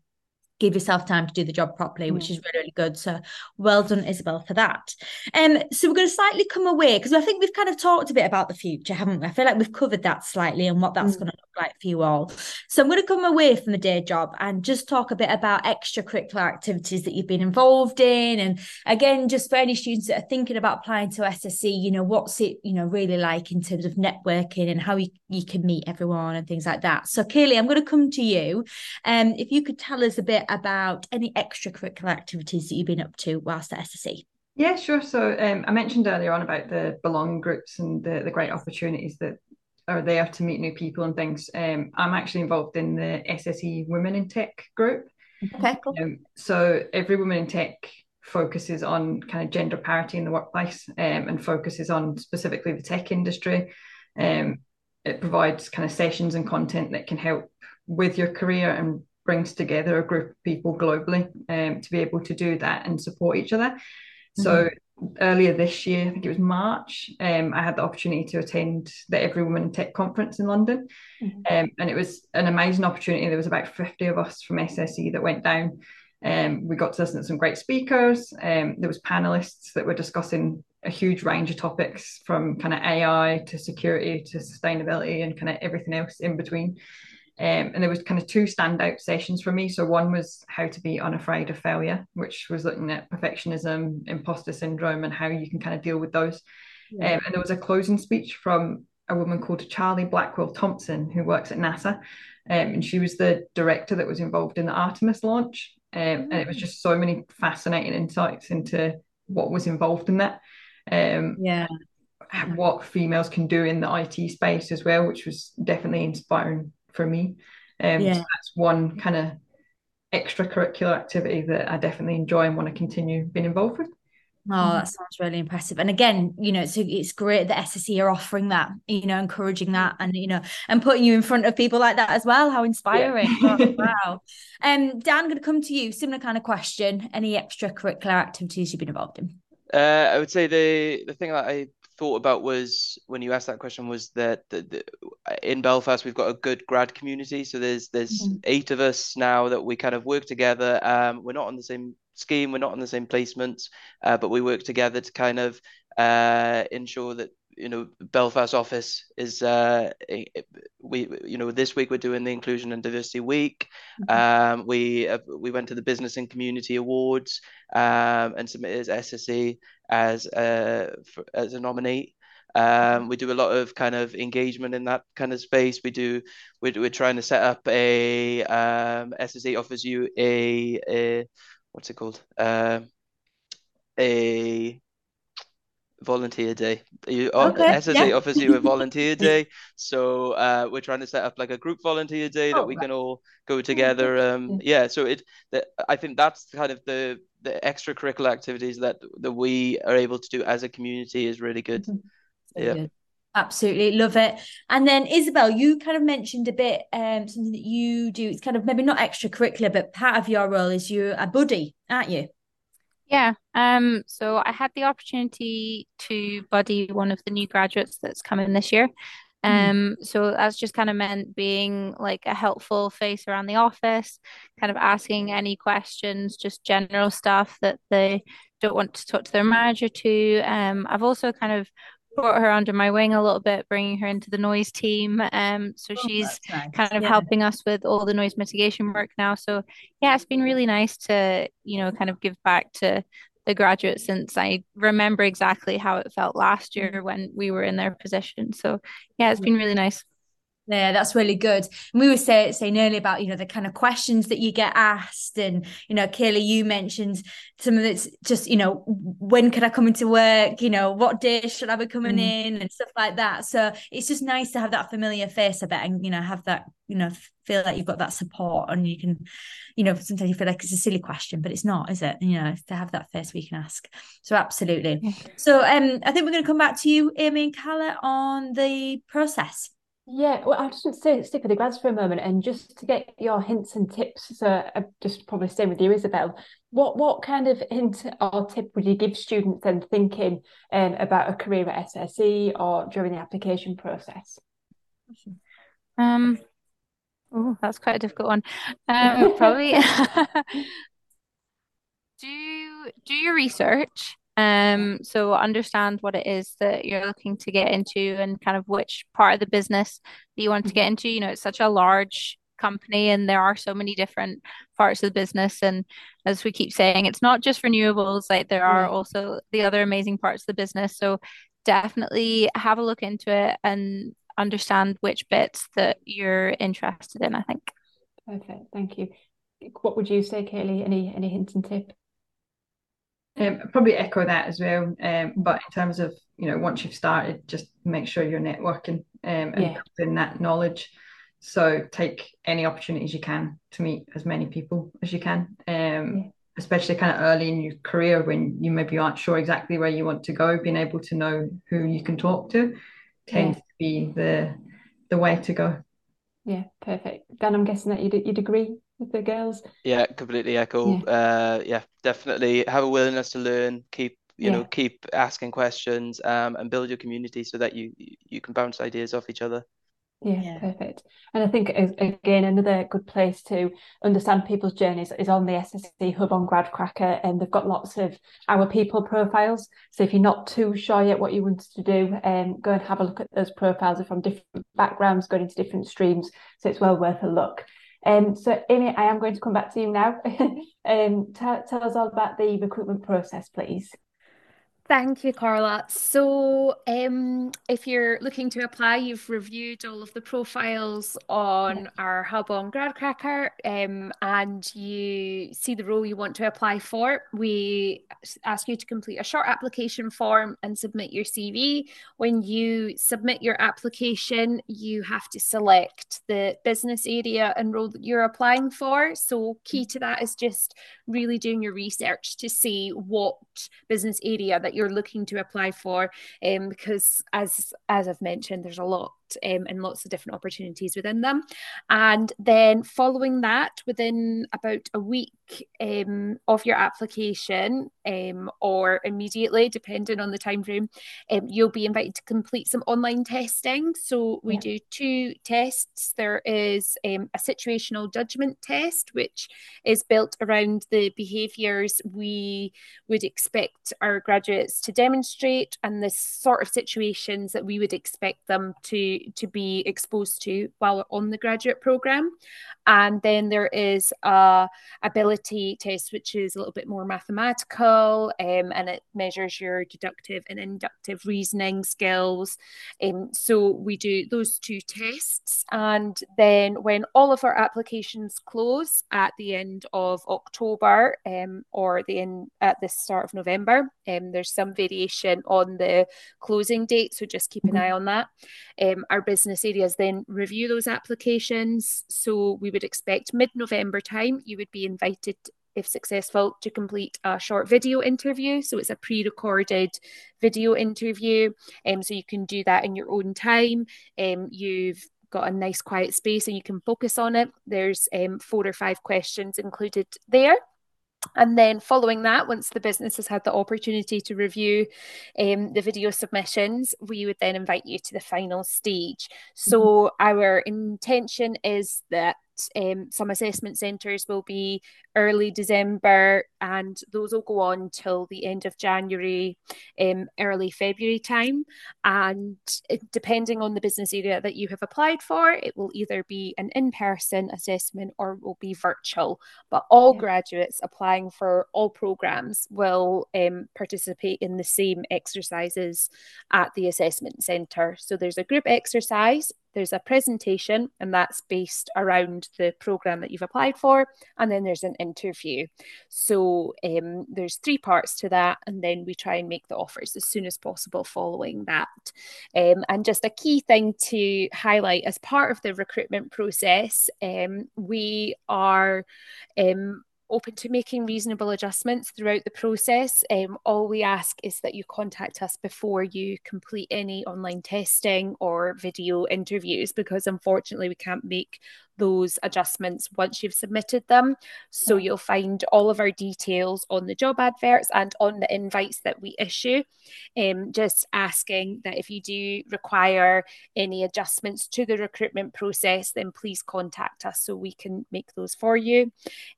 give yourself time to do the job properly, which is really, really good. So well done, Isabel, for that. Um, so we're going to slightly come away because I think we've kind of talked a bit about the future, haven't we? I feel like we've covered that slightly and what that's mm. going to look like for you all. So I'm going to come away from the day job and just talk a bit about extracurricular activities that you've been involved in. And again, just for any students that are thinking about applying to SSE, you know, what's it, you know, really like in terms of networking and how you, you can meet everyone and things like that. So Kaylee, I'm going to come to you. Um, if you could tell us a bit about any extracurricular activities that you've been up to whilst at SSE. Yeah, sure. So um, I mentioned earlier on about the belonging groups and the, the great opportunities that are there to meet new people and things. Um, I'm actually involved in the SSE Women in Tech group. Okay, cool. Um, so every woman in tech focuses on kind of gender parity in the workplace um, and focuses on specifically the tech industry. Um, it provides kind of sessions and content that can help with your career and brings together a group of people globally um, to be able to do that and support each other. Mm-hmm. So earlier this year, I think it was March, um, I had the opportunity to attend the Every Woman Tech conference in London, mm-hmm. um, and it was an amazing opportunity. There was about fifty of us from SSE that went down. Um, we got to listen to some great speakers. Um, there was panelists that were discussing a huge range of topics from kind of AI to security to sustainability and kind of everything else in between. Um, and there was kind of two standout sessions for me. So one was how to be unafraid of failure, which was looking at perfectionism, imposter syndrome, and how you can kind of deal with those. Yeah. Um, and there was a closing speech from a woman called Charlie Blackwell Thompson, who works at NASA. Um, and she was the director that was involved in the Artemis launch. Um, and it was mm. just so many fascinating insights into what was involved in that. Um, yeah. What females can do in the IT space as well, which was definitely inspiring for me. Um, yeah. So that's one kind of extracurricular activity that I definitely enjoy and want to continue being involved with. Oh, mm-hmm. that sounds really impressive. And again, you know, so it's great that SSE are offering that, you know, encouraging that and, you know, and putting you in front of people like that as well. How inspiring. Yeah. oh, wow. Um, Dan, I'm going to come to you. Similar kind of question. Any extracurricular activities you've been involved in? Uh, I would say the the thing that I thought about was when you asked that question was that the, the, in Belfast we've got a good grad community. So there's there's mm-hmm. eight of us now that we kind of work together. Um, we're not on the same scheme, we're not on the same placements, uh, but we work together to kind of uh, ensure that you know Belfast office is uh, we you know this week we're doing the Inclusion and Diversity Week. Mm-hmm. Um, we uh, we went to the Business and Community Awards um, and submitted SSE as a for, as a nominee. Um, we do a lot of kind of engagement in that kind of space. We do we're, we're trying to set up a um, SSE offers you a, a what's it called uh, a volunteer day. You, uh, okay. SSE yeah. offers you a volunteer day, so uh, we're trying to set up like a group volunteer day that oh, we right. can all go oh, together. Um, yeah, so it that I think that's kind of the the extracurricular activities that that we are able to do as a community is really good. Mm-hmm. yeah. Good. Absolutely love it. And then Isabel, you kind of mentioned a bit um, something that you do. It's kind of maybe not extracurricular, but part of your role is you're a buddy, aren't you? Yeah. Um, so I had the opportunity to buddy one of the new graduates that's coming this year. Hmm. Um, mm. so that's just kind of meant being like a helpful face around the office, kind of asking any questions, just general stuff that they don't want to talk to their manager to. Um, I've also kind of brought her under my wing a little bit, bringing her into the noise team. Um, so oh, she's nice. kind of yeah. helping us with all the noise mitigation work now. So yeah, it's been really nice to you know kind of give back to the graduates since I remember exactly how it felt last year when we were in their position. So yeah, it's been really nice. Yeah, that's really good. And we were say, saying earlier about, you know, the kind of questions that you get asked. And, you know, Kaylee, you mentioned some of it's just, you know, when could I come into work? You know, what day should I be coming mm. in and stuff like that. So it's just nice to have that familiar face a bit and, you know, have that, you know, feel like you've got that support and you can, you know, sometimes you feel like it's a silly question, but it's not, is it? You know, to have that face we can ask. So absolutely. So um I think we're going to come back to you, Amy and Carla, on the process. Yeah, well, I'll just say, stick with the grads for a moment, and just to get your hints and tips. So, I uh, just probably stay with you, Isabel. What what kind of hint or tip would you give students then thinking um, about a career at SSE or during the application process? Um, oh, that's quite a difficult one. Um, probably do do your research. Um, so understand what it is that you're looking to get into and kind of which part of the business that you want to get mm-hmm. into. You know, it's such a large company and there are so many different parts of the business. And as we keep saying, it's not just renewables, like there are also the other amazing parts of the business. So definitely have a look into it and understand which bits that you're interested in, I think. Perfect. Thank you. What would you say, Kaylee? Any any hints and tips? Um, probably echo that as well. Um, but in terms of you know, once you've started, just make sure you're networking um, and yeah. building that knowledge. So take any opportunities you can to meet as many people as you can. Um, yeah. Especially kind of early in your career when you maybe aren't sure exactly where you want to go, being able to know who you can talk to tends yeah. to be the the way to go. Yeah, perfect. Dan, I'm guessing that you'd, you'd agree with the girls. Yeah, completely echo. Yeah. Uh, yeah, definitely have a willingness to learn. Keep you yeah. know keep asking questions um, and build your community so that you you can bounce ideas off each other. Yeah, yeah, perfect. And I think again another good place to understand people's journeys is on the SSE hub on Gradcracker, and they've got lots of our people profiles. So if you're not too sure yet what you want to do, um, go and have a look at those profiles. They're from different backgrounds, going into different streams, so it's well worth a look. Um, so Amy, I am going to come back to you now. um, tell us all about the recruitment process, please. Thank you, Carla. So, um, if you're looking to apply, you've reviewed all of the profiles on our hub on Gradcracker, um, and you see the role you want to apply for. We ask you to complete a short application form and submit your CV. When you submit your application, you have to select the business area and role that you're applying for. So, key to that is just really doing your research to see what business area that you're looking to apply for um, because as as I've mentioned there's a lot um, and lots of different opportunities within them. And then following that, within about a week um, of your application um, or immediately, depending on the time frame, um, you'll be invited to complete some online testing. So we yeah. do two tests. There is um, a situational judgment test, which is built around the behaviours we would expect our graduates to demonstrate and the sort of situations that we would expect them to, to be exposed to while on the graduate programme. And then there is a ability test, which is a little bit more mathematical um, and it measures your deductive and inductive reasoning skills. Um, so we do those two tests. And then when all of our applications close at the end of October um, or the end at the start of November, um, there's some variation on the closing date. So just keep an mm-hmm. eye on that. Um, our business areas then review those applications. So we would expect mid November time, you would be invited if successful, to complete a short video interview. So it's a pre recorded video interview. Um, so you can do that in your own time. Um, you've got a nice quiet space and you can focus on it. There's um, four or five questions included there. And then following that, once the business has had the opportunity to review um, the video submissions, we would then invite you to the final stage. So mm-hmm. our intention is that um, some assessment centres will be early December, and those will go on till the end of January, um, early February time. And depending on the business area that you have applied for, it will either be an in person assessment or will be virtual. But all yeah. graduates applying for all programs will um, participate in the same exercises at the assessment centre. So there's a group exercise there's a presentation, and that's based around the program that you've applied for, and then there's an interview. So um, there's three parts to that, and then we try and make the offers as soon as possible following that. Um, and just a key thing to highlight as part of the recruitment process, um, we are um, open to making reasonable adjustments throughout the process. Um, all we ask is that you contact us before you complete any online testing or video interviews because unfortunately we can't make those adjustments once you've submitted them. So you'll find all of our details on the job adverts and on the invites that we issue. Um, just asking that if you do require any adjustments to the recruitment process, then please contact us so we can make those for you.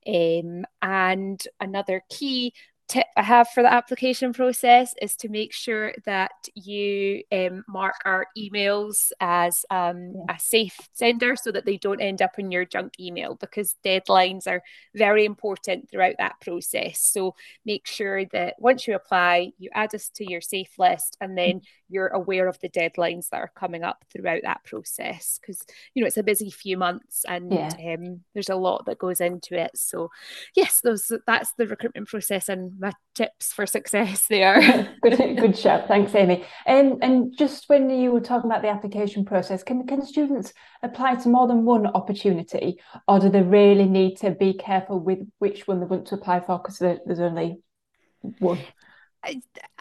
Um, and another key tip I have for the application process is to make sure that you um, mark our emails as um, yeah. a safe sender so that they don't end up in your junk email because deadlines are very important throughout that process. So make sure that once you apply, you add us to your safe list and then you're aware of the deadlines that are coming up throughout that process because you know it's a busy few months and yeah. um, there's a lot that goes into it. So yes, those that's the recruitment process and my tips for success there. good, good shout. Thanks, Amy. Um, and just when you were talking about the application process, can can students apply to more than one opportunity, or do they really need to be careful with which one they want to apply for because there's only one?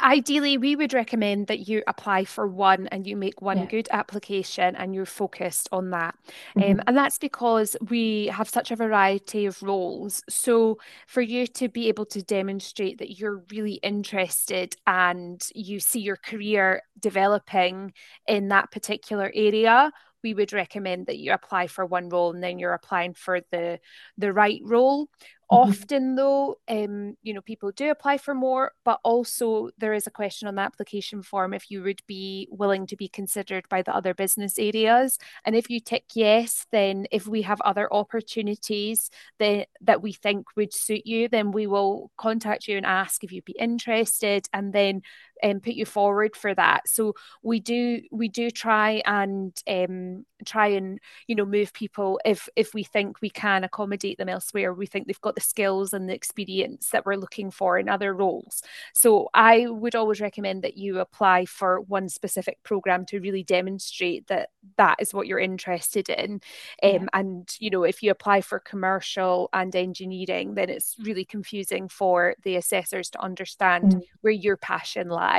Ideally we would recommend that you apply for one and you make one yeah. good application and you're focused on that mm-hmm. um, and that's because we have such a variety of roles so for you to be able to demonstrate that you're really interested and you see your career developing in that particular area we would recommend that you apply for one role and then you're applying for the the right role. Often, though, um, you know, people do apply for more, but also there is a question on the application form if you would be willing to be considered by the other business areas. And if you tick yes, then if we have other opportunities that, that we think would suit you, then we will contact you and ask if you'd be interested and then um, put you forward for that. So we do we do try and um, try and you know move people if if we think we can accommodate them elsewhere. We think they've got the skills and the experience that we're looking for in other roles. So I would always recommend that you apply for one specific program to really demonstrate that that is what you're interested in. Um, yeah. And you know if you apply for commercial and engineering, then it's really confusing for the assessors to understand mm. where your passion lies.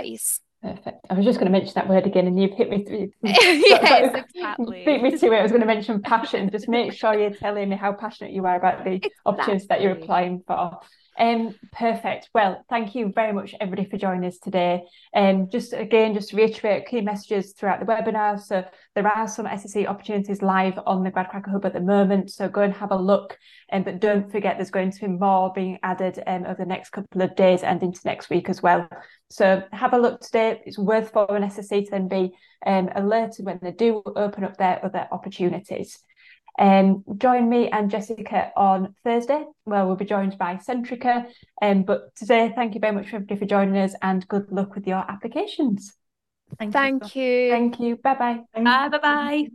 Perfect. I was just going to mention that word again, and you've hit me through. yes, exactly. Beat me to it. I was going to mention passion. just make sure you're telling me how passionate you are about the exactly. opportunities that you're applying for. Um, perfect. Well, thank you very much, everybody, for joining us today. Um, just again, just to reiterate key messages throughout the webinar. So there are some SSE opportunities live on the GradCracker Hub at the moment. So go and have a look. Um, but don't forget, there's going to be more being added um, over the next couple of days and into next week as well. So have a look today. It's worth an SSE to then be um, alerted when they do open up their other opportunities. Um, join me and Jessica on Thursday, where we'll be joined by Centrica. Um, but today, thank you very much for everybody for joining us and good luck with your applications. Thank, thank you. you. Thank you. Bye-bye. Bye bye bye.